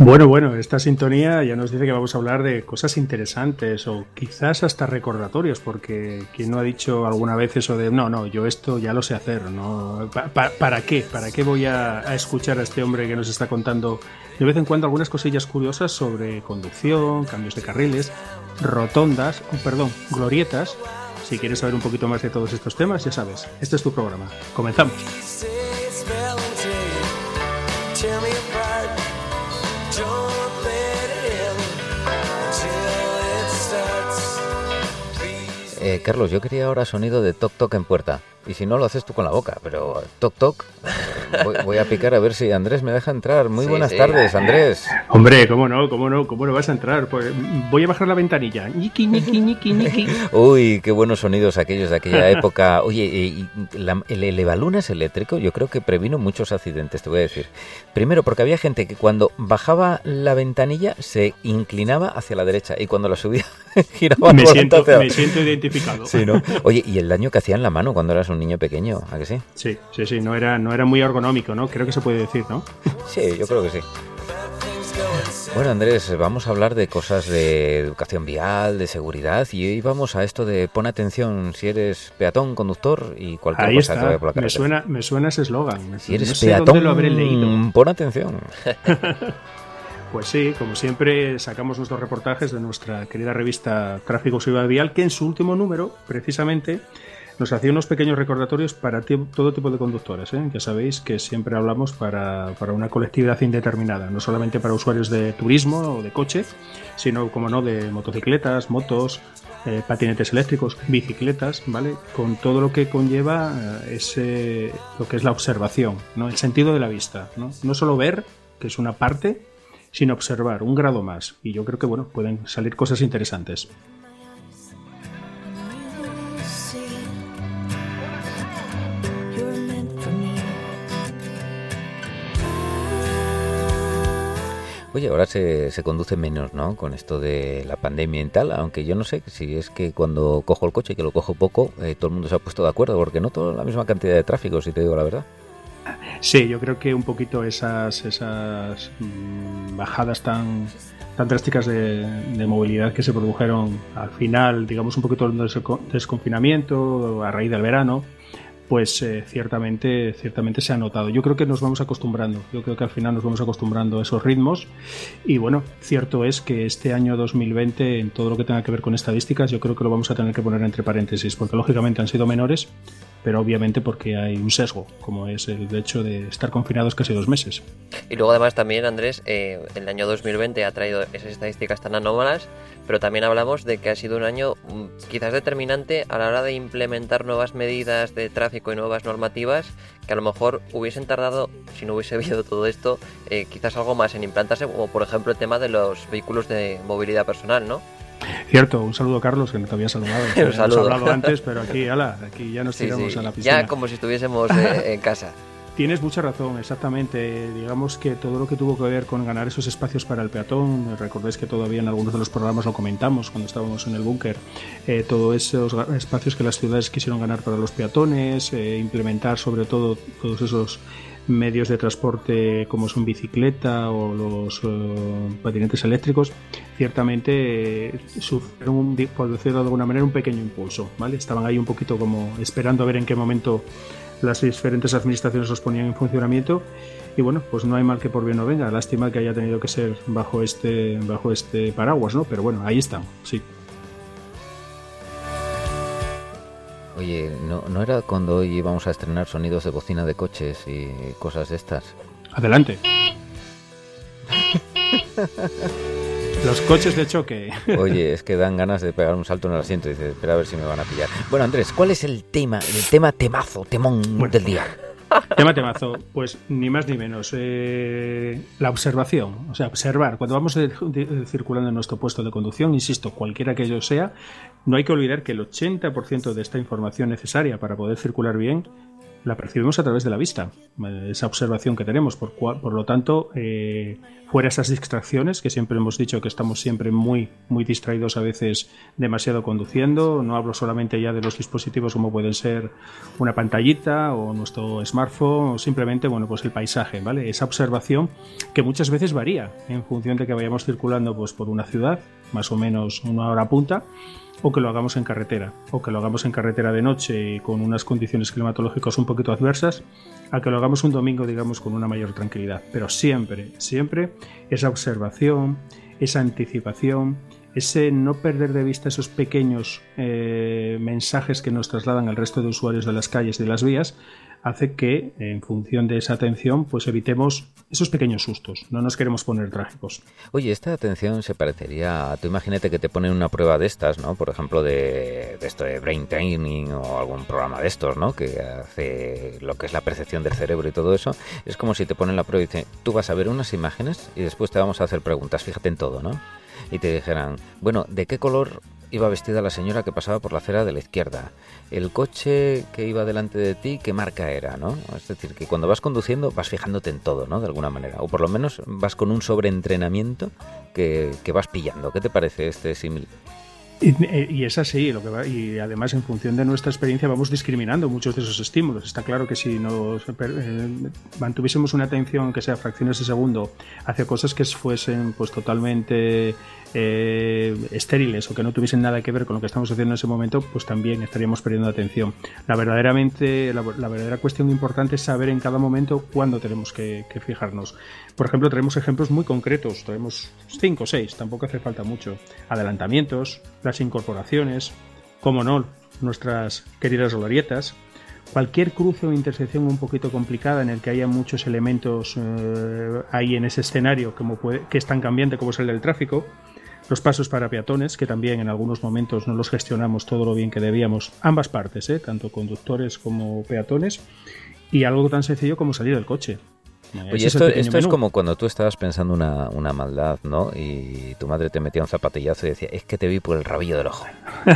Bueno, bueno, esta sintonía ya nos dice que vamos a hablar de cosas interesantes o quizás hasta recordatorios, porque quien no ha dicho alguna vez eso de no, no, yo esto ya lo sé hacer, ¿no? ¿Para qué? ¿Para qué voy a, escuchar a este hombre que nos está contando de vez en cuando algunas cosillas curiosas sobre conducción, cambios de carriles, rotondas, perdón, glorietas? Si quieres saber un poquito más de todos estos temas, ya sabes, este es tu programa. Comenzamos. Eh, Carlos, yo quería ahora sonido de toc toc en puerta. Y si no, lo haces tú con la boca. Pero toc toc, voy, a picar a ver si Andrés me deja entrar. Muy buenas tardes, Andrés. Hombre, ¿cómo no? ¿Cómo no? ¿Cómo no vas a entrar? Pues voy a bajar la ventanilla. Ñiqui, ñiqui, ñiqui, ñiqui. Uy, qué buenos sonidos aquellos de aquella época. Oye, y el elevalunas eléctrico yo creo que previno muchos accidentes, te voy a decir. Primero, porque había gente que cuando bajaba la ventanilla se inclinaba hacia la derecha y cuando la subía giraba me siento, me siento identificado. Sí, ¿no? Oye, y el daño que hacía en la mano cuando eras un niño pequeño, ¿a que sí? Sí, sí, sí, no era, no era muy ergonómico, ¿no? Creo que se puede decir, ¿no? Sí, yo creo que sí. Bueno, Andrés, vamos a hablar de cosas de educación vial, de seguridad, y hoy vamos a esto de pon atención si eres peatón, conductor y cualquier cosa que vaya por la carretera. Me suena, me suena ese eslogan. Si eres peatón, lo habré leído. pon atención. Pues sí, como siempre, sacamos nuestros reportajes de nuestra querida revista Tráfico Seguridad Vial, que en su último número, precisamente, nos hacía unos pequeños recordatorios para todo tipo de conductores. ¿eh? Ya sabéis que siempre hablamos para, una colectividad indeterminada, no solamente para usuarios de turismo o de coche, sino, como no, de motocicletas, motos, eh, patinetes eléctricos, bicicletas, ¿vale? Con todo lo que conlleva eh, ese, lo que es la observación, ¿no? El sentido de la vista, ¿no? No solo ver, que es una parte, sino observar, un grado más. Y yo creo que, bueno, pueden salir cosas interesantes. Oye, ahora se, se, conduce menos, ¿no? Con esto de la pandemia y tal, aunque yo no sé si es que cuando cojo el coche, que lo cojo poco, eh, todo el mundo se ha puesto de acuerdo, porque no toda la misma cantidad de tráfico, si te digo la verdad. Sí, yo creo que un poquito esas, esas mm, bajadas tan, tan drásticas de, de, movilidad que se produjeron al final, digamos un poquito del desconfinamiento, a raíz del verano, pues eh, ciertamente, ciertamente se ha notado. Yo creo que nos vamos acostumbrando, yo creo que al final nos vamos acostumbrando a esos ritmos y bueno, cierto es que este año 2020 en todo lo que tenga que ver con estadísticas yo creo que lo vamos a tener que poner entre paréntesis porque lógicamente han sido menores, pero obviamente porque hay un sesgo, como es el hecho de estar confinados casi dos meses. Y luego además también, Andrés, eh, el año 2020 ha traído esas estadísticas tan anómalas, pero también hablamos de que ha sido un año mm, quizás determinante a la hora de implementar nuevas medidas de tráfico y nuevas normativas que a lo mejor hubiesen tardado, si no hubiese habido todo esto, eh, quizás algo más en implantarse, como por ejemplo el tema de los vehículos de movilidad personal, ¿no? Cierto, un saludo Carlos, que no te había saludado. Hemos hablado antes, pero aquí, ala, aquí ya nos tiramos a la piscina. Ya como si estuviésemos eh, en casa. Tienes mucha razón, exactamente. Digamos que todo lo que tuvo que ver con ganar esos espacios para el peatón, recordáis que todavía en algunos de los programas lo comentamos cuando estábamos en el búnker, eh, todos esos espacios que las ciudades quisieron ganar para los peatones, eh, implementar sobre todo todos esos medios de transporte como son bicicleta o los eh, patinetes eléctricos, ciertamente eh, sufrieron, por decirlo de alguna manera, un pequeño impulso. ¿vale? Estaban ahí un poquito como esperando a ver en qué momento las diferentes administraciones los ponían en funcionamiento y bueno, pues no hay mal que por bien no venga. Lástima que haya tenido que ser bajo este, bajo este paraguas, ¿no? Pero bueno, ahí están, sí. Oye, ¿no, ¿no era cuando hoy íbamos a estrenar sonidos de bocina de coches y cosas de estas? Adelante. Los coches de choque. Oye, es que dan ganas de pegar un salto en el asiento y dices, espera a ver si me van a pillar. Bueno, Andrés, ¿cuál es el tema, el tema temazo, temón del día? Tema temazo, pues ni más ni menos. Eh, la observación, o sea, observar. Cuando vamos circulando en nuestro puesto de conducción, insisto, cualquiera que ello sea, no hay que olvidar que el 80% de esta información necesaria para poder circular bien la percibimos a través de la vista, eh, esa observación que tenemos. Por, por lo tanto, eh, fuera esas distracciones, que siempre hemos dicho que estamos siempre muy, muy distraídos a veces demasiado conduciendo, no hablo solamente ya de los dispositivos como pueden ser una pantallita o nuestro smartphone simplemente, bueno, pues el paisaje, ¿vale? Esa observación que muchas veces varía en función de que vayamos circulando pues por una ciudad, más o menos una hora punta, o que lo hagamos en carretera, o que lo hagamos en carretera de noche con unas condiciones climatológicas un poquito adversas, a que lo hagamos un domingo, digamos, con una mayor tranquilidad. Pero siempre, siempre esa observación, esa anticipación, ese no perder de vista esos pequeños eh, mensajes que nos trasladan al resto de usuarios de las calles y de las vías, hace que, en función de esa atención, pues evitemos esos pequeños sustos. No nos queremos poner trágicos. Oye, esta atención se parecería. Tú imagínate que te ponen una prueba de estas, ¿no? Por ejemplo, de, esto de brain training o algún programa de estos, ¿no? Que hace lo que es la percepción del cerebro y todo eso. Es como si te ponen la prueba y dicen, tú vas a ver unas imágenes y después te vamos a hacer preguntas. Fíjate en todo, ¿no? Y te dijeran, bueno, ¿de qué color iba vestida la señora que pasaba por la acera de la izquierda. El coche que iba delante de ti, ¿qué marca era? ¿no? Es decir, que cuando vas conduciendo vas fijándote en todo, ¿no? De alguna manera. O por lo menos vas con un sobreentrenamiento que, que vas pillando. ¿Qué te parece este símil? Y, es así, lo que va, y además en función de nuestra experiencia vamos discriminando muchos de esos estímulos. Está claro que si nos eh, mantuviésemos una atención que sea fracciones de segundo hacia cosas que fuesen pues totalmente eh, estériles o que no tuviesen nada que ver con lo que estamos haciendo en ese momento, pues también estaríamos perdiendo atención. La verdaderamente, la, verdadera cuestión importante es saber en cada momento cuándo tenemos que, fijarnos. Por ejemplo, traemos ejemplos muy concretos, traemos cinco o seis, tampoco hace falta mucho. Adelantamientos, las incorporaciones, como no, nuestras queridas glorietas, cualquier cruce o intersección un poquito complicada en el que haya muchos elementos eh, ahí en ese escenario como que es tan cambiante como es el del tráfico, los pasos para peatones, que también en algunos momentos no los gestionamos todo lo bien que debíamos, ambas partes, ¿eh? tanto conductores como peatones, y algo tan sencillo como salir del coche. Oye, esto, es como cuando tú estabas pensando una, una, maldad, ¿no? Y tu madre te metía un zapatillazo y decía, es que te vi por el rabillo del ojo.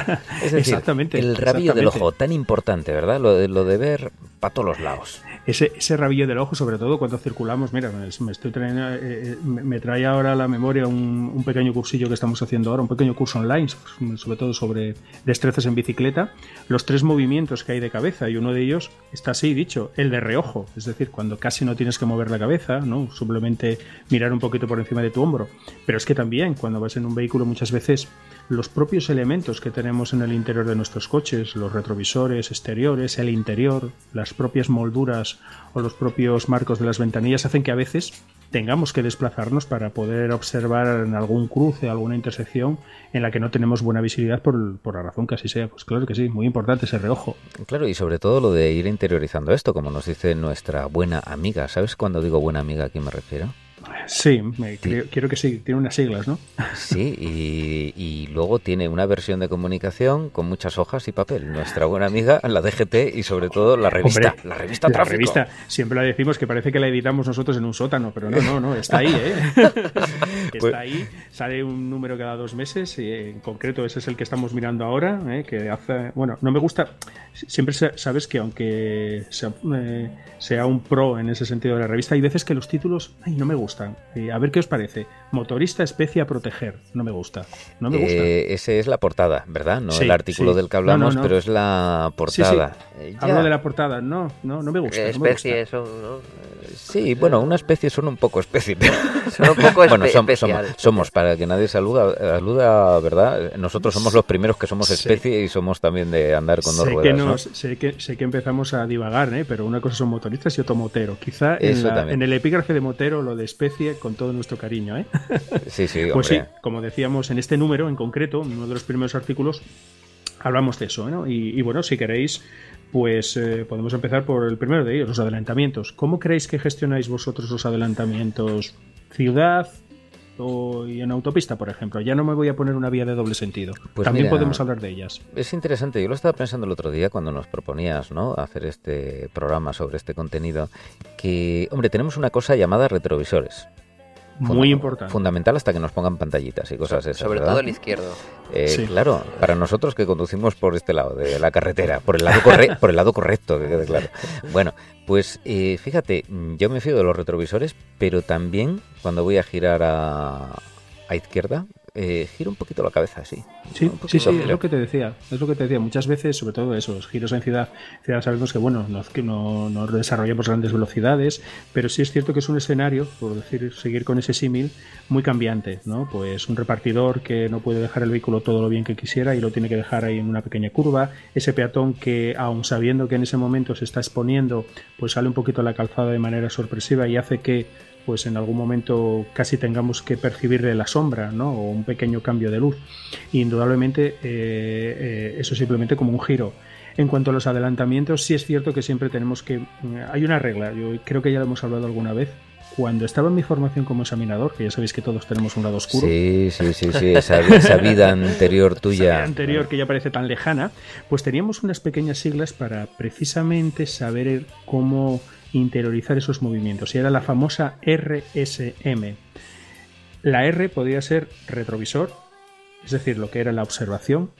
es decir, exactamente. El rabillo del ojo, tan importante, ¿verdad? Lo de, lo de ver para todos los lados. Ese, ese rabillo del ojo, sobre todo cuando circulamos, mira, me, estoy eh, eh, me, trae ahora a la memoria un, un, pequeño cursillo que estamos haciendo ahora, un pequeño curso online, sobre todo sobre destrezas en bicicleta, los tres movimientos que hay de cabeza y uno de ellos está así dicho, el de reojo, es decir, cuando casi no tienes que mover la cabeza, ¿no? Simplemente mirar un poquito por encima de tu hombro. Pero es que también cuando vas en un vehículo muchas veces los propios elementos que tenemos en el interior de nuestros coches, los retrovisores exteriores, el interior, las propias molduras o los propios marcos de las ventanillas hacen que a veces tengamos que desplazarnos para poder observar en algún cruce, alguna intersección en la que no tenemos buena visibilidad por, la razón que así sea. Pues claro que sí, muy importante ese reojo. Claro, y sobre todo lo de ir interiorizando esto, como nos dice nuestra buena amiga. ¿Sabes cuando digo buena amiga a quién me refiero? Sí, me quiero que sí, tiene unas siglas, ¿no? Sí, y, luego tiene una versión de comunicación con muchas hojas y papel. Nuestra buena amiga, la DGT y sobre todo la revista. la revista La revista, siempre la decimos que parece que la editamos nosotros en un sótano, pero no, no, no, está ahí, ¿eh? Pues está ahí, sale un número cada dos meses, y en concreto ese es el que estamos mirando ahora, ¿eh? que hace, bueno, no me gusta, siempre sabes que aunque sea, eh, sea un pro en ese sentido de la revista, hay veces que los títulos, ay, no me gustan a ver qué os parece. Motorista especie a proteger. No me gusta. No me gusta. Eh, ese es la portada, ¿verdad? No el artículo del que hablamos, pero es la portada. Eh, Hablo de la portada. No, no, no me gusta. Especie, eso, Sí, bueno, una especie son un poco especie. son un poco bueno, somos, para que nadie se aluda, aluda, ¿verdad? Nosotros somos los primeros que somos especie y somos también de andar con dos sé ruedas. Que sé, que, sé que empezamos a divagar, ¿eh? pero una cosa son motoristas y otro motero. Quizá en, en, el epígrafe de motero lo de especie con todo nuestro cariño. ¿eh? Sí, sí, Pues sí, como decíamos en este número en concreto, en uno de los primeros artículos, hablamos de eso. ¿no? Y, y bueno, si queréis pues eh, podemos empezar por el primero de ellos, los adelantamientos. ¿Cómo creéis que gestionáis vosotros los adelantamientos? ¿Ciudad o en autopista, por ejemplo? Ya no me voy a poner una vía de doble sentido. Pues También podemos hablar de ellas. Es interesante. Yo lo estaba pensando el otro día cuando nos proponías ¿no? hacer este programa sobre este contenido. Que, hombre, tenemos una cosa llamada retrovisores. Muy importante. Fundamental hasta que nos pongan pantallitas y cosas esas. Sobre todo el izquierdo. Eh, claro, para nosotros que conducimos por este lado de la carretera, por el lado, por el lado correcto, que quede claro. Bueno, pues eh, fíjate, yo me fío de los retrovisores, pero también cuando voy a girar a, a izquierda, eh, giro un poquito la cabeza, sí. Sí, sí, sí, es lo que te decía. Es lo que te decía. Muchas veces, sobre todo esos giros en ciudad, ciudad sabemos que, bueno, no, que no, no desarrollamos grandes velocidades, pero sí es cierto que es un escenario, por decir, seguir con ese símil, muy cambiante, ¿no? Pues un repartidor que no puede dejar el vehículo todo lo bien que quisiera y lo tiene que dejar ahí en una pequeña curva, ese peatón que, aun sabiendo que en ese momento se está exponiendo, pues sale un poquito a la calzada de manera sorpresiva y hace que pues en algún momento casi tengamos que percibirle la sombra ¿no? o un pequeño cambio de luz. indudablemente eh, eh, eso simplemente como un giro. En cuanto a los adelantamientos, sí es cierto que siempre tenemos que... Hay una regla, yo creo que ya lo hemos hablado alguna vez, cuando estaba en mi formación como examinador, que ya sabéis que todos tenemos un lado oscuro. Sí, sí, sí, sí, esa, esa vida anterior tuya. Esa anterior que ya parece tan lejana, pues teníamos unas pequeñas siglas para precisamente saber cómo interiorizar esos movimientos y era la famosa RSM. La R podía ser retrovisor, es decir, lo que era la observación.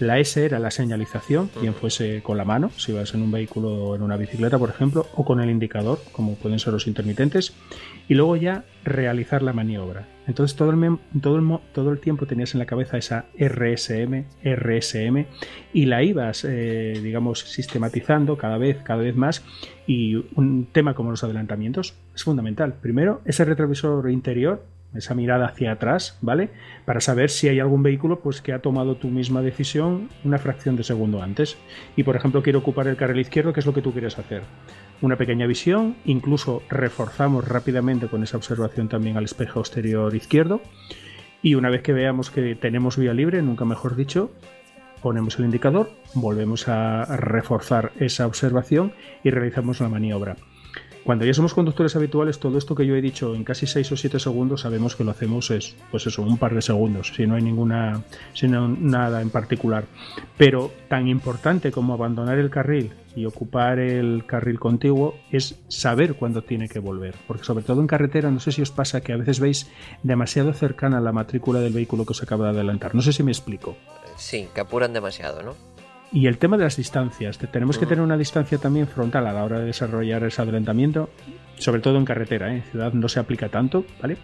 La S era la señalización, quien fuese con la mano, si vas en un vehículo o en una bicicleta, por ejemplo, o con el indicador, como pueden ser los intermitentes. Y luego ya realizar la maniobra. Entonces todo el, todo el, todo el tiempo tenías en la cabeza esa RSM, RSM, y la ibas, eh, digamos, sistematizando cada vez, cada vez más. Y un tema como los adelantamientos es fundamental. Primero, ese retrovisor interior, esa mirada hacia atrás, ¿vale? Para saber si hay algún vehículo pues, que ha tomado tu misma decisión una fracción de segundo antes. Y por ejemplo, quiero ocupar el carril izquierdo, ¿qué es lo que tú quieres hacer? una pequeña visión, incluso reforzamos rápidamente con esa observación también al espejo exterior izquierdo y una vez que veamos que tenemos vía libre, nunca mejor dicho, ponemos el indicador, volvemos a reforzar esa observación y realizamos la maniobra. Cuando ya somos conductores habituales, todo esto que yo he dicho en casi 6 o 7 segundos, sabemos que lo hacemos es, pues eso, un par de segundos, si no hay ninguna, si no, nada en particular. Pero tan importante como abandonar el carril y ocupar el carril contiguo es saber cuándo tiene que volver. Porque sobre todo en carretera, no sé si os pasa que a veces veis demasiado cercana la matrícula del vehículo que os acaba de adelantar. No sé si me explico. Sí, que apuran demasiado, ¿no? Y el tema de las distancias, tenemos que tener una distancia también frontal a la hora de desarrollar ese adelantamiento, sobre todo en carretera, ¿eh? en ciudad no se aplica tanto, ¿vale?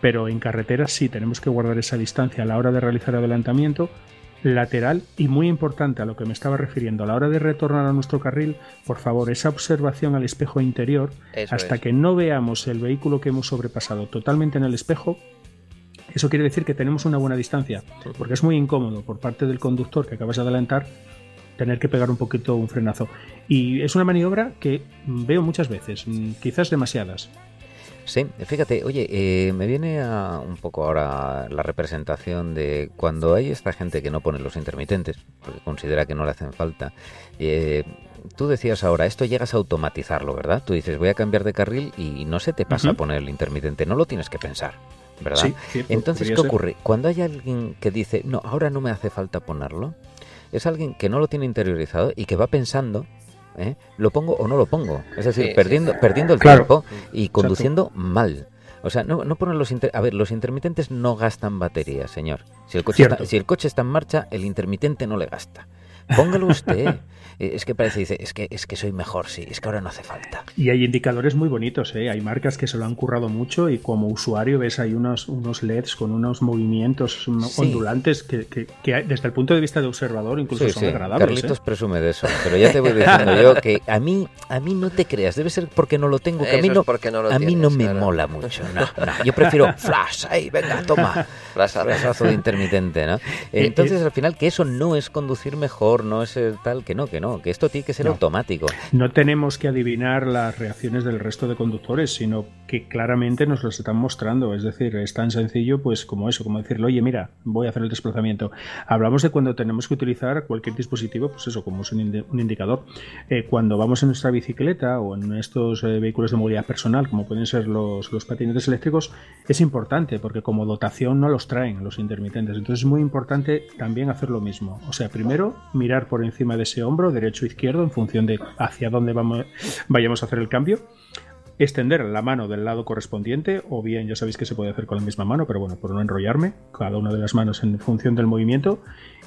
Pero en carretera sí tenemos que guardar esa distancia a la hora de realizar adelantamiento lateral y muy importante a lo que me estaba refiriendo, a la hora de retornar a nuestro carril, por favor, esa observación al espejo interior, hasta que no veamos el vehículo que hemos sobrepasado totalmente en el espejo, eso quiere decir que tenemos una buena distancia, porque es muy incómodo por parte del conductor que acabas de adelantar tener que pegar un poquito un frenazo. Y es una maniobra que veo muchas veces, mm, quizás demasiadas. Sí, fíjate, oye, eh, me viene a un poco ahora la representación de cuando hay esta gente que no pone los intermitentes, porque considera que no le hacen falta. Eh, tú decías ahora, esto llegas a automatizarlo, ¿verdad? Tú dices, voy a cambiar de carril y no se te pasa a poner el intermitente, no lo tienes que pensar. ¿verdad? Entonces, ¿qué ocurre? Cuando hay alguien que dice, no, ahora no me hace falta ponerlo, es alguien que no lo tiene interiorizado y que va pensando, ¿eh? ¿lo pongo o no lo pongo? Es decir, perdiendo, perdiendo el tiempo y conduciendo mal. O sea, no, no ponen los a ver, los intermitentes no gastan batería, señor. Si el coche si el coche está en marcha, el intermitente no le gasta. Póngalo usted. Eh, es que parece, dice, es que, es que soy mejor, sí, es que ahora no hace falta. Y hay indicadores muy bonitos, ¿eh? hay marcas que se lo han currado mucho y como usuario ves hay unos, unos LEDs con unos movimientos ondulantes que, que, desde el punto de vista de observador incluso son agradables. Carlitos ¿eh? presume de eso, pero ya te voy diciendo yo que a mí, a mí no te creas, debe ser porque no lo tengo, que a mí no, a mí no me mola mucho, no, yo prefiero flash, ahí, venga, toma, flashazo de intermitente, ¿no? Entonces al final que eso no es conducir mejor, no es tal, que no, que no, que esto tiene que ser automático. No tenemos que adivinar las reacciones del resto de conductores, sino que claramente nos los están mostrando. Es decir, es tan sencillo pues como eso, como decirle, oye, mira, voy a hacer el desplazamiento. Hablamos de cuando tenemos que utilizar cualquier dispositivo, pues eso, como es un, indicador. Eh, cuando vamos en nuestra bicicleta o en estos eh, vehículos de movilidad personal, como pueden ser los, los patinetes eléctricos, es importante porque como dotación no los traen los intermitentes. Entonces es muy importante también hacer lo mismo. O sea, primero mirar por encima de ese hombro derecho o izquierdo, en función de hacia dónde vamos, vayamos a hacer el cambio. Extender la mano del lado correspondiente, o bien ya sabéis que se puede hacer con la misma mano, pero bueno, por no enrollarme, cada una de las manos en función del movimiento,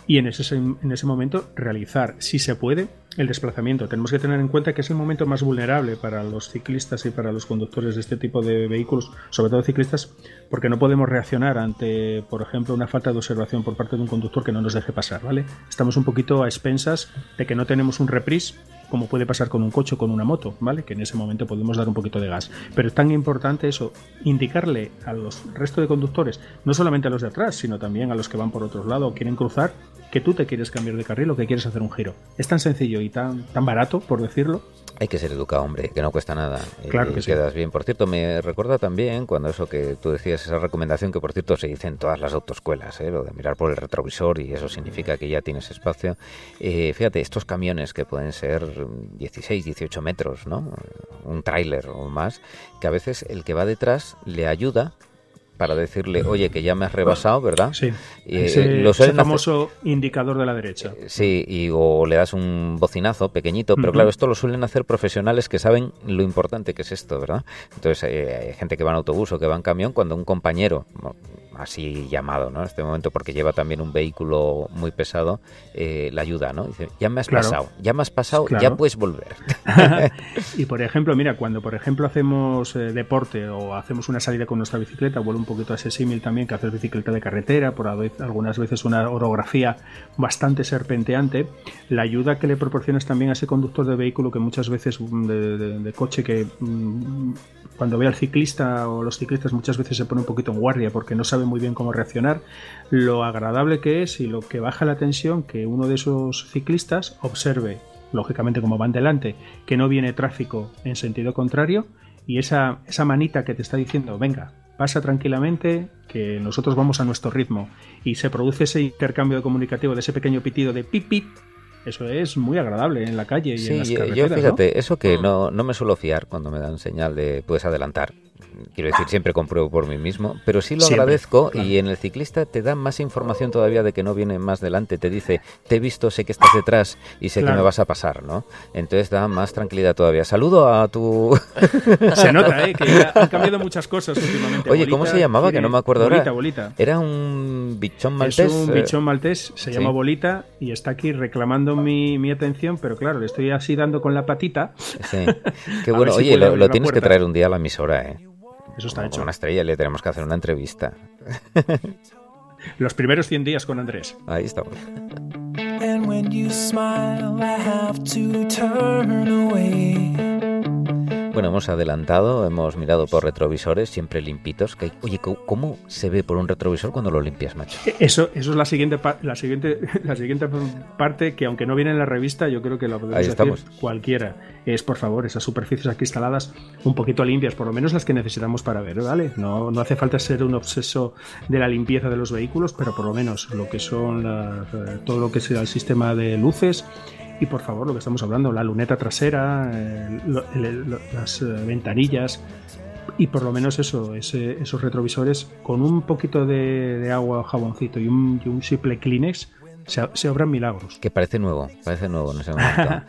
y en ese, en ese momento realizar, si se puede, el desplazamiento. Tenemos que tener en cuenta que es el momento más vulnerable para los ciclistas y para los conductores de este tipo de vehículos, sobre todo ciclistas, porque no podemos reaccionar ante, por ejemplo, una falta de observación por parte de un conductor que no nos deje pasar, ¿vale? Estamos un poquito a expensas de que no tenemos un reprise como puede pasar con un coche o con una moto, ¿vale? Que en ese momento podemos dar un poquito de gas. Pero es tan importante eso, indicarle a los resto de conductores, no solamente a los de atrás, sino también a los que van por otro lado o quieren cruzar, que tú te quieres cambiar de carril o que quieres hacer un giro. Es tan sencillo y tan, tan barato, por decirlo, hay que ser educado, hombre, que no cuesta nada. Claro que y quedas bien. Por cierto, me recuerda también cuando eso que tú decías, esa recomendación que por cierto se dice en todas las autoescuelas, ¿eh? lo de mirar por el retrovisor y eso significa que ya tienes espacio. Eh, fíjate, estos camiones que pueden ser 16, 18 metros, ¿no? Un tráiler o más, que a veces el que va detrás le ayuda para decirle, oye, que ya me has rebasado, ¿verdad? Sí. ese, famoso indicador de la derecha. Eh, sí, y o le das un bocinazo pequeñito, pero claro, esto lo suelen hacer profesionales que saben lo importante que es esto, ¿verdad? Entonces, eh, hay gente que va en autobús o que va en camión cuando un compañero, así llamado, ¿no? En este momento, porque lleva también un vehículo muy pesado, eh, la ayuda, ¿no? Dice, ya me has pasado, ya me has pasado, ya puedes volver. y por ejemplo, mira, cuando por ejemplo hacemos eh, deporte o hacemos una salida con nuestra bicicleta, vuelvo un poquito a ese símil también que hacer bicicleta de carretera, por algunas veces una orografía bastante serpenteante, la ayuda que le proporcionas también a ese conductor de vehículo que muchas veces mm, de, coche que mm, cuando ve al ciclista o los ciclistas muchas veces se pone un poquito en guardia porque no sabe muy bien cómo reaccionar, lo agradable que es y lo que baja la tensión que uno de esos ciclistas observe, lógicamente como van delante, que no viene tráfico en sentido contrario y esa, esa manita que te está diciendo, venga, pasa tranquilamente, que nosotros vamos a nuestro ritmo y se produce ese intercambio comunicativo de ese pequeño pitido de pip pip eso es muy agradable en la calle y en las carreteras. Yo fíjate, eso que no, no me suelo fiar cuando me dan señal de puedes adelantar quiero decir, siempre compruebo por mí mismo, pero sí lo agradezco y en el ciclista te da más información todavía de que no viene más delante, te dice, te he visto, sé que estás detrás y sé que me vas a pasar, ¿no? Entonces da más tranquilidad todavía. Saludo a tu... se nota, ¿eh? Que han cambiado muchas cosas últimamente. Oye, ¿cómo se llamaba? Que no me acuerdo bolita, ahora. Bolita. Era un bichón maltés. Es un eh, bichón maltés, se llama Bolita y está aquí reclamando mi, mi, atención, pero claro, le estoy así dando con la patita. Sí, qué bueno. Oye, lo, lo tienes que traer un día a la emisora, ¿eh? Eso está hecho. Con una estrella le tenemos que hacer una entrevista. Los primeros 100 días con Andrés. Ahí estamos. Bueno, hemos adelantado, hemos mirado por retrovisores siempre limpitos. Que, oye, ¿cómo se ve por un retrovisor cuando lo limpias, macho? Eso, eso es la siguiente, la siguiente, la siguiente parte que, aunque no viene en la revista, yo creo que lo podemos decir cualquiera. Es, por favor, esas superficies aquí instaladas un poquito limpias, por lo menos las que necesitamos para ver, ¿vale? No, no hace falta ser un obseso de la limpieza de los vehículos, pero por lo menos lo que son eh, todo lo que sea el sistema de luces y por favor, lo que estamos hablando, la luneta trasera, eh, las eh, ventanillas y por lo menos eso, esos retrovisores con un poquito de, agua o jaboncito y un, y un simple Kleenex se, se, obran milagros. Que parece nuevo, parece nuevo en ese momento.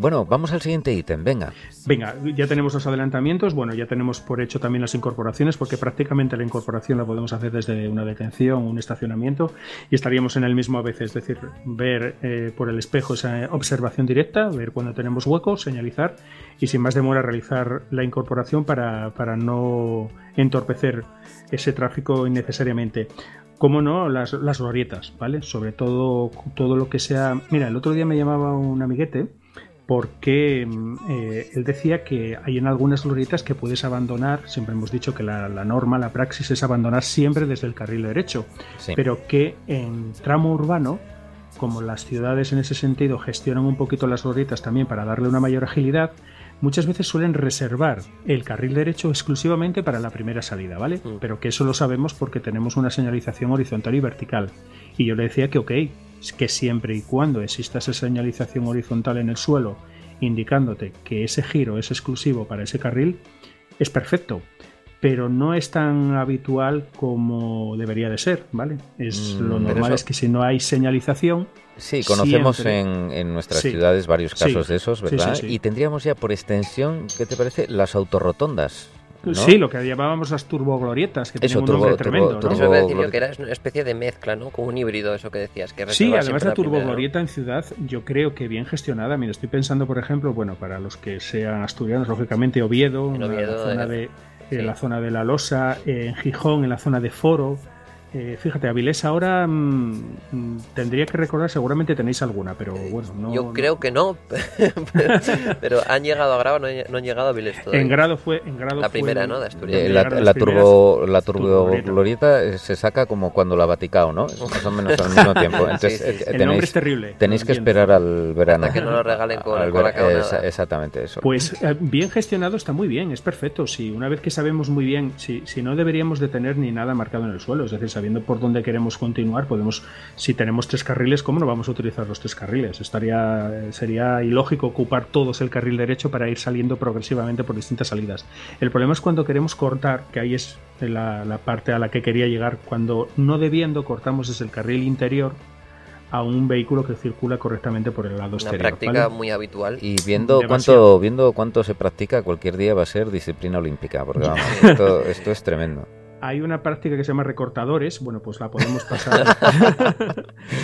Bueno, vamos al siguiente ítem, venga. Venga, ya tenemos los adelantamientos, bueno, ya tenemos por hecho también las incorporaciones, porque prácticamente la incorporación la podemos hacer desde una detención, un estacionamiento, y estaríamos en el mismo a veces, es decir, ver eh, por el espejo esa observación directa, ver cuando tenemos huecos, señalizar, y sin más demora realizar la incorporación para, para no entorpecer ese tráfico innecesariamente cómo no, las, las glorietas, ¿vale? Sobre todo todo lo que sea... Mira, el otro día me llamaba un amiguete porque mm, eh, él decía que hay en algunas glorietas que puedes abandonar, siempre hemos dicho que la, norma, la praxis es abandonar siempre desde el carril derecho, pero que en tramo urbano, como las ciudades en ese sentido gestionan un poquito las glorietas también para darle una mayor agilidad, muchas veces suelen reservar el carril derecho exclusivamente para la primera salida, ¿vale? Mm. Pero que eso lo sabemos porque tenemos una señalización horizontal y vertical. Y yo le decía que, ok, que siempre y cuando exista esa señalización horizontal en el suelo indicándote que ese giro es exclusivo para ese carril, es perfecto. Pero no es tan habitual como debería de ser, ¿vale? Es Mm, lo normal eso- es que si no hay señalización, Sí, conocemos Siempre. en, en nuestras Sí. ciudades varios Sí. casos de esos, ¿verdad? sí, sí. Y tendríamos ya por extensión, ¿qué te parece? Las autorrotondas. ¿no? sí, lo que llamábamos las turboglorietas, que Eso, tienen un turbo- nombre turbo- tremendo, ¿no? turbo- Eso iba a decir yo que era una especie de mezcla, ¿no? Como un híbrido, eso que decías. Que Sí, además la turboglorieta en ciudad, yo creo que bien gestionada. Mira, estoy pensando, por ejemplo, bueno, para los que sean asturianos, lógicamente, Oviedo, Oviedo, la zona eh, de. En la zona de la Losa, en Gijón, en la zona de Foro. Eh, fíjate, Avilés ahora mm, mm, tendría que recordar, seguramente tenéis alguna, pero bueno, no. Yo no- creo que no, pero han llegado a Grava, no, han- no han llegado a Viles todavía. En grado fue. En grado La fue- primera, ¿no? De Asturias. Eh, la, la primeras turbo la turboglorieta. turboglorieta eh, se saca como cuando la Vaticao, ¿no? Más o menos al mismo tiempo. Entonces Sí, sí, eh, sí. eh, El nombre tenéis, es terrible. tenéis que esperar al verano. Hasta que no lo regalen con- Al con la esa- exactamente eso. Pues eh, bien gestionado está muy bien, es perfecto. Si una vez que sabemos muy bien, si, si no deberíamos de tener ni nada marcado en el suelo, es decir, sabiendo por dónde queremos continuar, podemos, si tenemos tres carriles, ¿cómo no vamos a utilizar los tres carriles? Estaría, sería ilógico ocupar todos el carril derecho para ir saliendo progresivamente por distintas salidas. El problema es cuando queremos cortar, que ahí es la, la parte a la que quería llegar, cuando no debiendo cortamos desde el carril interior a un vehículo que circula correctamente por el lado Una exterior. práctica ¿vale? muy habitual. Y viendo Demasiado. cuánto, viendo cuánto se practica, cualquier día va a ser disciplina olímpica, porque vamos, esto, esto es tremendo. Hay una práctica que se llama recortadores, bueno, pues la podemos pasar,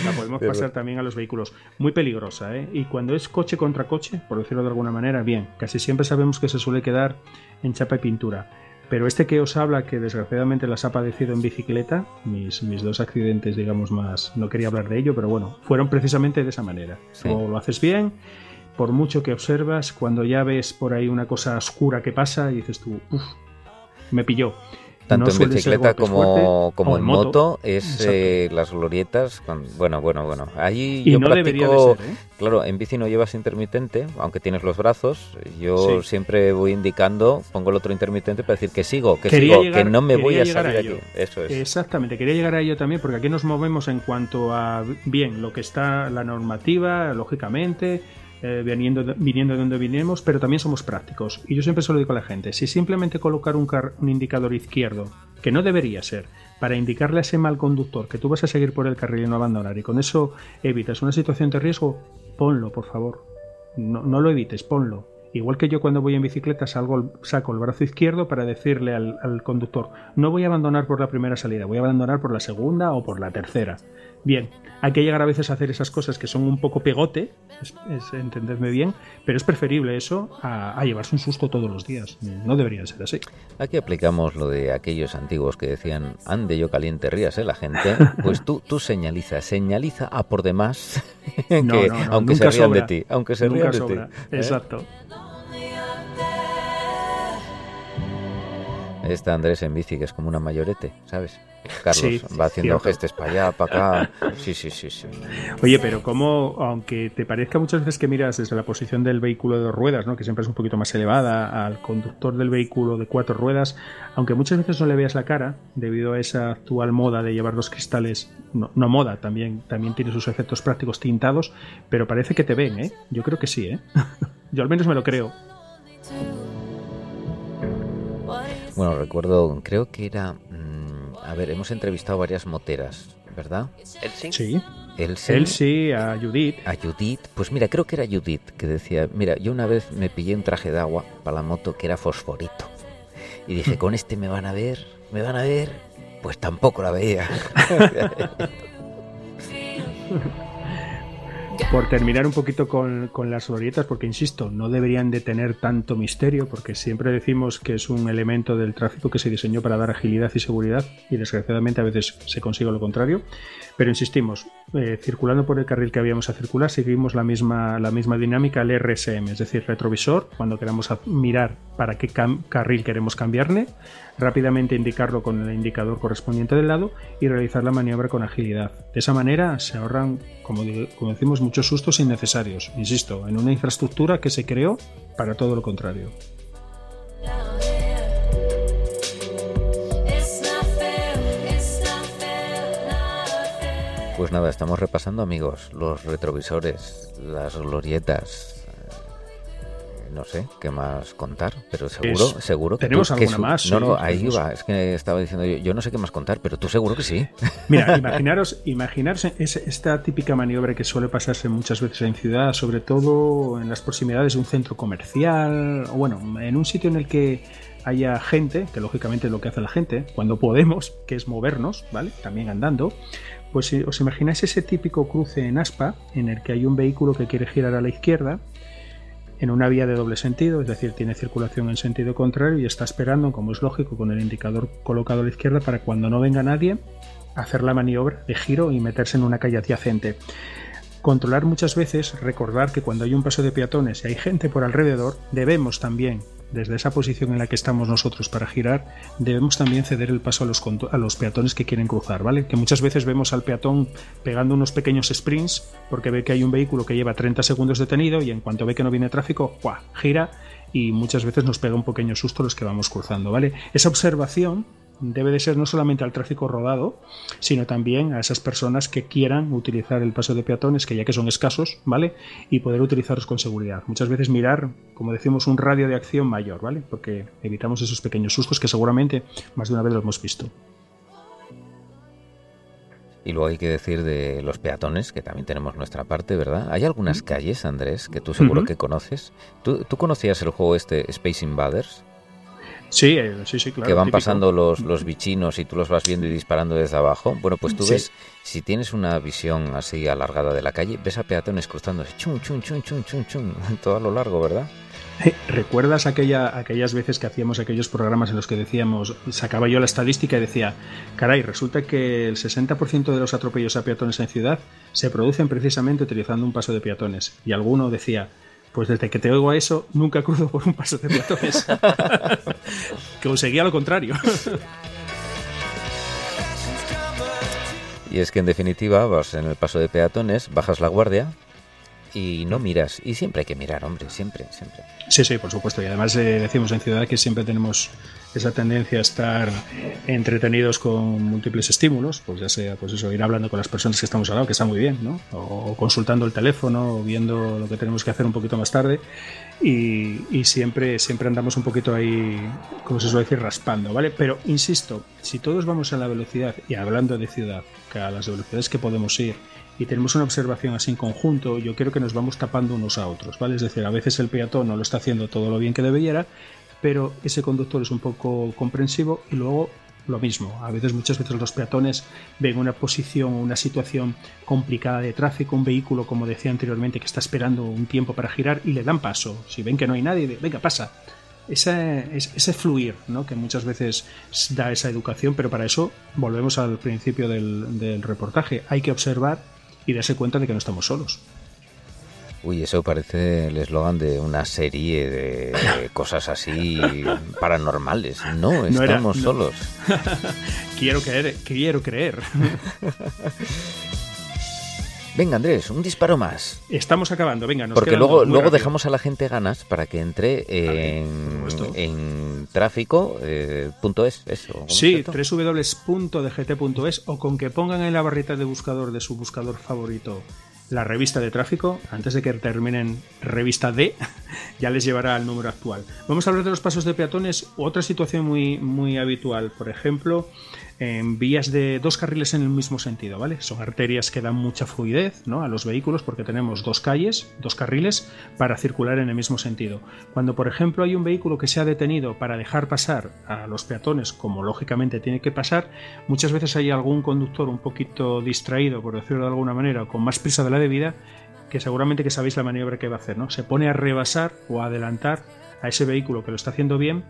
la podemos pasar también a los vehículos. Muy peligrosa, ¿eh? Y cuando es coche contra coche, por decirlo de alguna manera, bien, casi siempre sabemos que se suele quedar en chapa y pintura. Pero este que os habla, que desgraciadamente las ha padecido en bicicleta, mis, mis dos accidentes, digamos, más, no quería hablar de ello, pero bueno, fueron precisamente de esa manera. Sí. O lo haces bien, por mucho que observas, cuando ya ves por ahí una cosa oscura que pasa y dices tú, uff, me pilló. Tanto No en bicicleta como, como en moto, moto. es eh, las glorietas. con- bueno, bueno, bueno. Ahí Y yo no practico, de ser, ¿eh? claro, en bici no llevas intermitente, aunque tienes los brazos. Yo Sí. siempre voy indicando, pongo el otro intermitente para decir que sigo, que Quería sigo, llegar- que no me voy a salir a aquí. ello. Eso es. Exactamente, quería llegar a ello también porque aquí nos movemos en cuanto a, bien, lo que está la normativa, lógicamente, eh, viniendo, de, viniendo de donde vinimos, pero también somos prácticos. Y yo siempre se lo digo a la gente, si simplemente colocar un, car- un indicador izquierdo, que no debería ser, para indicarle a ese mal conductor que tú vas a seguir por el carril y no abandonar, y con eso evitas una situación de riesgo, ponlo, por favor. No, no lo evites, ponlo. Igual que yo cuando voy en bicicleta salgo, saco el brazo izquierdo para decirle al, al conductor, no voy a abandonar por la primera salida, voy a abandonar por la segunda o por la tercera. Bien, hay que llegar a veces a hacer esas cosas que son un poco pegote, es, es- entendedme bien, pero es preferible eso a, a llevarse un susto todos los días. No debería ser así. Aquí aplicamos lo de aquellos antiguos que decían, ande yo caliente, ríase la gente. Pues tú, tú señaliza, señaliza a por demás, que, No, no, no, aunque se rían sobra. de ti, aunque se Nunca rían de sobra. ti. ¿eh? Exacto. Está Andrés en bici, que es como una mayorete, ¿sabes? Carlos Sí, va haciendo cierto. gestos para allá, para acá. Sí, sí, sí, sí. Oye, pero como, aunque te parezca muchas veces que miras desde la posición del vehículo de dos ruedas, ¿no? que siempre es un poquito más elevada, al conductor del vehículo de cuatro ruedas, aunque muchas veces no le veas la cara, debido a esa actual moda de llevar los cristales, no, no moda, también, también tiene sus efectos prácticos tintados, pero parece que te ven, ¿eh? Yo creo que sí, ¿eh? Yo al menos me lo creo. Bueno, recuerdo, creo que era... mm, a ver, hemos entrevistado varias moteras, ¿verdad? ¿El sí? Sí. Elsie, sí, a Judith. A Judith, pues mira, creo que era Judith que decía, mira, yo una vez me pillé un traje de agua para la moto que era fosforito. Y dije, con este me van a ver, me van a ver. Pues tampoco la veía. Por terminar un poquito con, con las glorietas, porque insisto, no deberían de tener tanto misterio, porque siempre decimos que es un elemento del tráfico que se diseñó para dar agilidad y seguridad, y desgraciadamente a veces se consigue lo contrario. Pero insistimos, eh, circulando por el carril que habíamos a circular, seguimos la misma, la misma dinámica al RSM, es decir, retrovisor, cuando queramos mirar para qué carril queremos cambiarle, rápidamente indicarlo con el indicador correspondiente del lado y realizar la maniobra con agilidad. De esa manera se ahorran, como, como decimos, muchos sustos innecesarios, insisto, en una infraestructura que se creó para todo lo contrario. Pues nada, estamos repasando, amigos, los retrovisores, las glorietas, no sé qué más contar, pero seguro, seguro que tenemos alguna más. No, no, ahí va. Es que estaba diciendo yo, yo no sé qué más contar, pero tú seguro que sí. Mira, imaginaros, imaginaros esta típica maniobra que suele pasarse muchas veces en ciudad, sobre todo en las proximidades de un centro comercial, o bueno, en un sitio en el que haya gente, que lógicamente es lo que hace la gente, cuando podemos, que es movernos, ¿vale? También andando, pues si os imagináis ese típico cruce en aspa en el que hay un vehículo que quiere girar a la izquierda en una vía de doble sentido, es decir, tiene circulación en sentido contrario y está esperando, como es lógico, con el indicador colocado a la izquierda para cuando no venga nadie hacer la maniobra de giro y meterse en una calle adyacente. Controlar muchas veces, recordar que cuando hay un paso de peatones y hay gente por alrededor, debemos también desde esa posición en la que estamos nosotros para girar, debemos también ceder el paso a los, a los peatones que quieren cruzar, ¿vale? Que muchas veces vemos al peatón pegando unos pequeños sprints porque ve que hay un vehículo que lleva 30 segundos detenido y en cuanto ve que no viene tráfico, ¡guau! gira y muchas veces nos pega un pequeño susto los que vamos cruzando, ¿vale? Esa observación debe de ser no solamente al tráfico rodado, sino también a esas personas que quieran utilizar el paso de peatones, que ya que son escasos, ¿vale? Y poder utilizarlos con seguridad. Muchas veces mirar, como decimos, un radio de acción mayor, ¿vale? Porque evitamos esos pequeños sustos que seguramente más de una vez lo hemos visto. Y luego hay que decir de los peatones, que también tenemos nuestra parte, ¿verdad? Hay algunas calles, Andrés, que tú seguro que conoces. ¿Tú, ¿Tú, conocías el juego este Space Invaders? Sí, eh, sí, sí, claro. Que van pasando los, los bichinos y tú los vas viendo y disparando desde abajo. Bueno, pues tú ves, si tienes una visión así alargada de la calle, ves a peatones cruzándose chun, chun, chun, chun, chun, chun, todo a lo largo, ¿verdad? ¿Recuerdas aquella, aquellas veces que hacíamos aquellos programas en los que decíamos, sacaba yo la estadística y decía, caray, resulta que el 60% de los atropellos a peatones en ciudad se producen precisamente utilizando un paso de peatones? Y alguno decía, pues desde que te oigo a eso, nunca cruzo por un paso de peatones. conseguía lo contrario. y es que en definitiva vas en el paso de peatones, bajas la guardia y no miras. Y siempre hay que mirar, hombre, siempre, siempre. Sí, sí, por supuesto. Y además eh, decimos en ciudad que siempre tenemos esa tendencia a estar entretenidos con múltiples estímulos, pues ya sea pues eso, ir hablando con las personas que estamos al lado, que está muy bien, ¿no? O, consultando el teléfono, o viendo lo que tenemos que hacer un poquito más tarde. Y, siempre, siempre andamos un poquito ahí, como se suele decir, raspando, ¿vale? Pero insisto, si todos vamos a la velocidad, y hablando de ciudad, que a las velocidades que podemos ir, y tenemos una observación así en conjunto, yo creo que nos vamos tapando unos a otros, ¿vale? Es decir, a veces el peatón no lo está haciendo todo lo bien que debiera, pero ese conductor es un poco comprensivo y luego lo mismo. A veces, muchas veces los peatones ven una posición o una situación complicada de tráfico, un vehículo, como decía anteriormente, que está esperando un tiempo para girar y le dan paso. Si ven que no hay nadie, venga, pasa. Ese, ese fluir, ¿no? que muchas veces da esa educación, pero para eso volvemos al principio del, del reportaje. Hay que observar y darse cuenta de que no estamos solos. Uy, eso parece el eslogan de una serie de cosas así paranormales. No, estamos solos. quiero creer, quiero creer. Venga, Andrés, un disparo más. Estamos acabando, venga. Nos Porque luego, luego dejamos a la gente ganas para que entre en, en tráfico.es. Eh, eso, sí, www.dgt.es o con que pongan en la barrita de buscador de su buscador favorito la revista de tráfico, antes de que terminen revista D, ya les llevará al número actual. Vamos a hablar de los pasos de peatones, otra situación muy, muy habitual, por ejemplo, en vías de dos carriles en el mismo sentido, ¿vale? Son arterias que dan mucha fluidez ¿no? a los vehículos porque tenemos dos calles, dos carriles para circular en el mismo sentido. Cuando, por ejemplo, hay un vehículo que se ha detenido para dejar pasar a los peatones como lógicamente tiene que pasar, muchas veces hay algún conductor un poquito distraído, por decirlo de alguna manera, con más prisa de la debida, que seguramente que sabéis la maniobra que va a hacer, ¿no? Se pone a rebasar o a adelantar a ese vehículo que lo está haciendo bien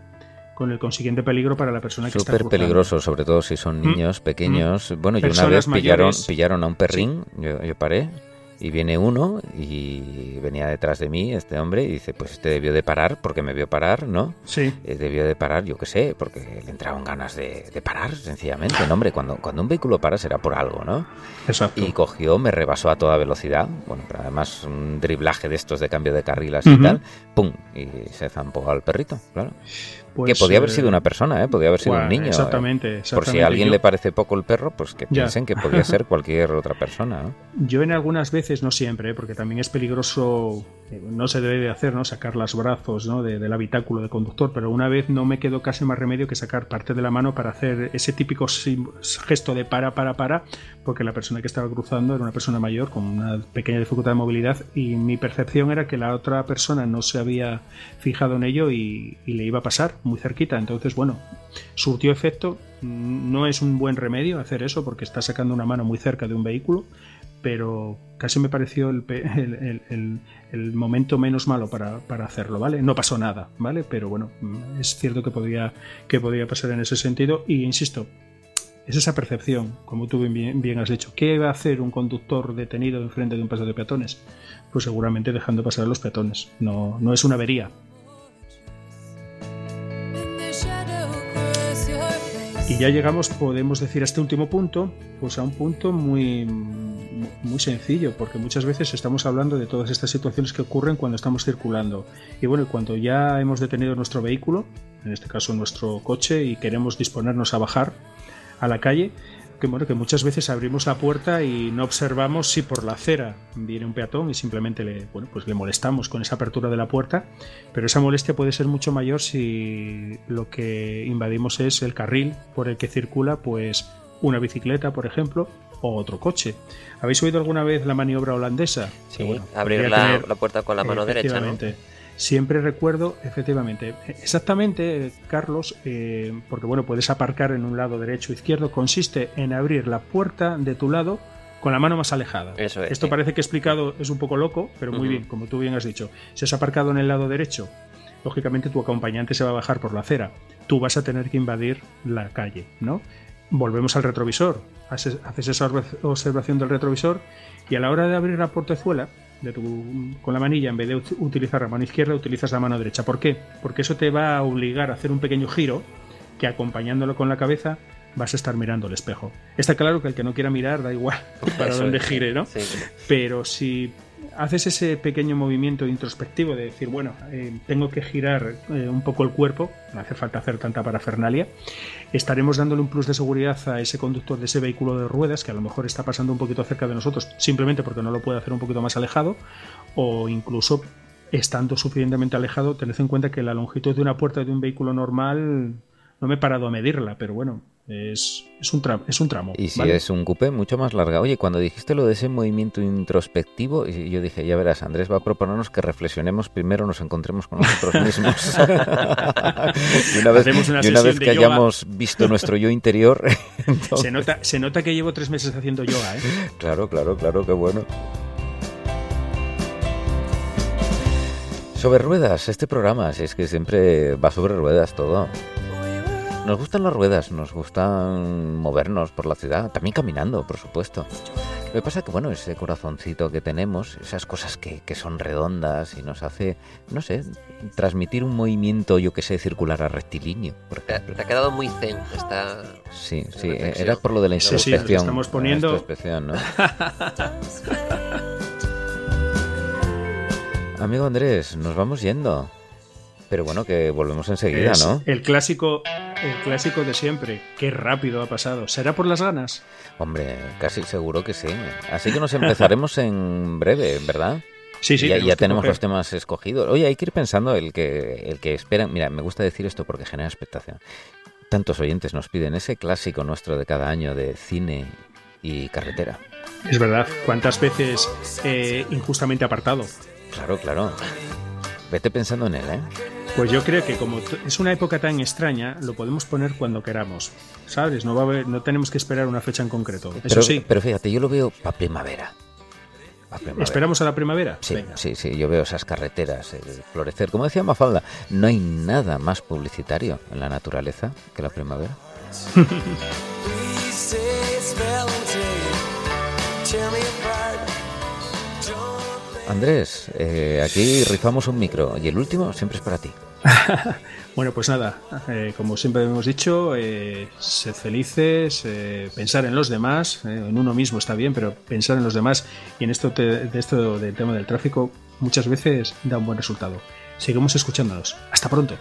con el consiguiente peligro para la persona que está Súper peligroso, sobre todo si son ¿Mm? niños pequeños. Bueno, yo una vez pillaron, pillaron a un perrín, yo, yo paré, y viene uno y venía detrás de mí este hombre y dice, pues este debió de parar porque me vio parar, ¿no? Sí. Eh, debió de parar, yo qué sé, porque le entraban ganas de, parar, sencillamente. No, hombre, cuando, cuando un vehículo para será por algo, ¿no? Exacto. Y cogió, me rebasó a toda velocidad, bueno, pero además un driblaje de estos de cambio de carrilas y tal, ¡pum! Y se zampó al perrito, claro. Pues, que podía haber sido eh, una persona, ¿eh? podía haber sido un niño. ¿eh? Exactamente, Por si a alguien le parece poco el perro, pues que piensen que podía ser cualquier otra persona. Yo en algunas veces no siempre, ¿eh? porque también es peligroso, eh, no se debe de hacer, ¿no? Sacar los brazos ¿no? del habitáculo de conductor, pero una vez no me quedó casi más remedio que sacar parte de la mano para hacer ese típico gesto de para, para, para, porque la persona que estaba cruzando era una persona mayor con una pequeña dificultad de movilidad y mi percepción era que la otra persona no se había fijado en ello y, y le iba a pasar muy cerquita. Entonces, bueno, surtió efecto. No es un buen remedio hacer eso porque está sacando una mano muy cerca de un vehículo pero casi me pareció el, momento menos malo para, hacerlo, ¿vale? No pasó nada, ¿vale? Pero bueno, es cierto que podía, que podía pasar en ese sentido y insisto, es esa percepción, como tú bien, bien has dicho. ¿Qué va a hacer un conductor detenido enfrente de un paso de peatones? Pues seguramente dejando pasar a los peatones. No, no es una avería, Y ya llegamos, podemos decir, a este último punto, pues a un punto muy, muy sencillo, porque muchas veces estamos hablando de todas estas situaciones que ocurren cuando estamos circulando. Y bueno, cuando ya hemos detenido nuestro vehículo, en este caso nuestro coche, y queremos disponernos a bajar a la calle, que, bueno, que muchas veces abrimos la puerta y no observamos si por la acera viene un peatón y simplemente le, bueno, pues le molestamos con esa apertura de la puerta, pero esa molestia puede ser mucho mayor si lo que invadimos es el carril por el que circula pues una bicicleta, por ejemplo, o otro coche. ¿Habéis oído alguna vez la maniobra holandesa? Sí, abrir la, puerta con la mano derecha. ¿no? siempre recuerdo, efectivamente, exactamente, Carlos, eh, porque bueno, puedes aparcar en un lado derecho o izquierdo, consiste en abrir la puerta de tu lado con la mano más alejada. Eso es, Esto parece que explicado es un poco loco, pero muy bien, como tú bien has dicho. Si has aparcado en el lado derecho, lógicamente tu acompañante se va a bajar por la acera. Tú vas a tener que invadir la calle, ¿no? Volvemos al retrovisor. Haces, haces esa observación del retrovisor y a la hora de abrir la portezuela, con la manilla, en vez de utilizar la mano izquierda, utilizas la mano derecha. ¿Por qué? Porque eso te va a obligar a hacer un pequeño giro que acompañándolo con la cabeza vas a estar mirando el espejo. Está claro que el que no quiera mirar da igual para dónde gire, ¿no? Pero si haces ese pequeño movimiento introspectivo de decir, bueno, eh, tengo que girar eh, un poco el cuerpo, no hace falta hacer tanta parafernalia, estaremos dándole un plus de seguridad a ese conductor de ese vehículo de ruedas que a lo mejor está pasando un poquito cerca de nosotros, simplemente porque no lo puede hacer un poquito más alejado, o incluso estando suficientemente alejado, tened en cuenta que la longitud de una puerta de un vehículo normal no me he parado a medirla, pero bueno, es, es, un, tramo, es un tramo. Y si es un coupé mucho más larga. Oye, cuando dijiste lo de ese movimiento introspectivo, yo dije, ya verás, Andrés va a proponernos que reflexionemos primero, nos encontremos con nosotros mismos. y una vez, una vez que hayamos visto nuestro yo interior. se, nota, se nota que llevo tres meses haciendo yoga, ¿eh? Claro, claro, claro, qué bueno. Sobre ruedas, este programa, si es que siempre va sobre ruedas todo. Nos gustan las ruedas, nos gustan movernos por la ciudad, también caminando, por supuesto. Lo que pasa es que, bueno, ese corazoncito que tenemos, esas cosas que, son redondas y nos hace, no sé, transmitir un movimiento, yo que sé, circular a rectilíneo, por ejemplo. Te ha quedado muy zen esta... Sí, sí, era por lo de la introspección. Sí, estamos poniendo... ¿no? Amigo Andrés, nos vamos yendo. Pero bueno, que volvemos enseguida, ¿no? El clásico, el clásico de siempre. Qué rápido ha pasado. ¿Será por las ganas? Hombre, casi seguro que sí. Así que nos empezaremos en breve, ¿verdad? Sí, sí. Ya, ya tenemos los temas escogidos. Oye, hay que ir pensando el que, el que esperan. Mira, me gusta decir esto porque genera expectación. Tantos oyentes nos piden ese clásico nuestro de cada año de cine y carretera. Es verdad. ¿Cuántas veces eh, injustamente apartado? Claro, claro. Vete pensando en él, ¿eh? Pues yo creo que como es una época tan extraña, lo podemos poner cuando queramos, ¿sabes? No, va a no tenemos que esperar una fecha en concreto. Eso pero, sí. Pero fíjate, yo lo veo para primavera. ¿Esperamos a la primavera? Sí, sí, sí, yo veo esas carreteras, el florecer. Como decía Mafalda, no hay nada más publicitario en la naturaleza que la primavera. Andrés, eh, aquí rifamos un micro y el último siempre es para ti. bueno, pues nada, eh, como siempre hemos dicho, eh, ser felices, pensar en los demás, en uno mismo está bien, pero pensar en los demás y en esto, de esto del tema del tráfico muchas veces da un buen resultado. Seguimos escuchándonos. Hasta pronto.